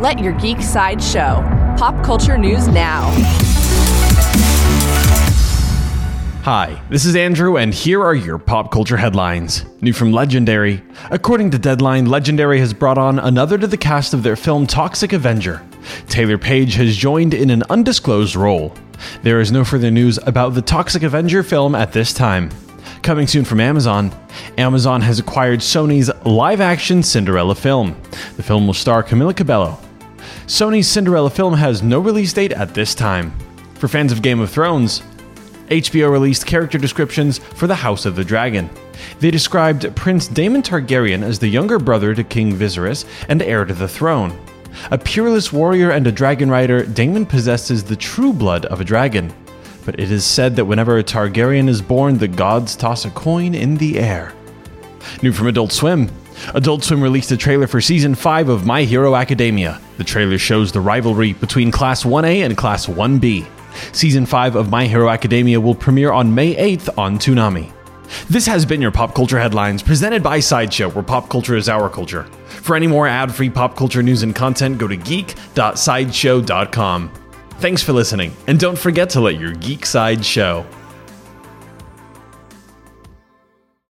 Let your geek side show. Pop culture news now. Hi, this is Andrew, and here are your pop culture headlines. New from Legendary. According to Deadline, Legendary has brought on another to the cast of their film Toxic Avenger. Taylour Paige has joined in an undisclosed role. There is no further news about the Toxic Avenger film at this time. Coming soon from Amazon, Amazon has acquired Sony's live action Cinderella film. The film will star Camila Cabello. Sony's Cinderella film has no release date at this time. For fans of Game of Thrones, HBO released character descriptions for the House of the Dragon. They described Prince Daemon Targaryen as the younger brother to King Viserys and heir to the throne. A peerless warrior and a dragon rider, Daemon possesses the true blood of a dragon. But it is said that whenever a Targaryen is born, the gods toss a coin in the air. New from Adult Swim. Adult Swim released a trailer for season 5 of My Hero Academia. The trailer shows the rivalry between Class 1A and Class 1B. Season 5 of My Hero Academia will premiere on May 8th on Toonami. This has been your Pop Culture Headlines, presented by Sideshow, where pop culture is our culture. For any more ad free pop culture news and content, go to geek.sideshow.com. Thanks for listening, and don't forget to let your geek side show.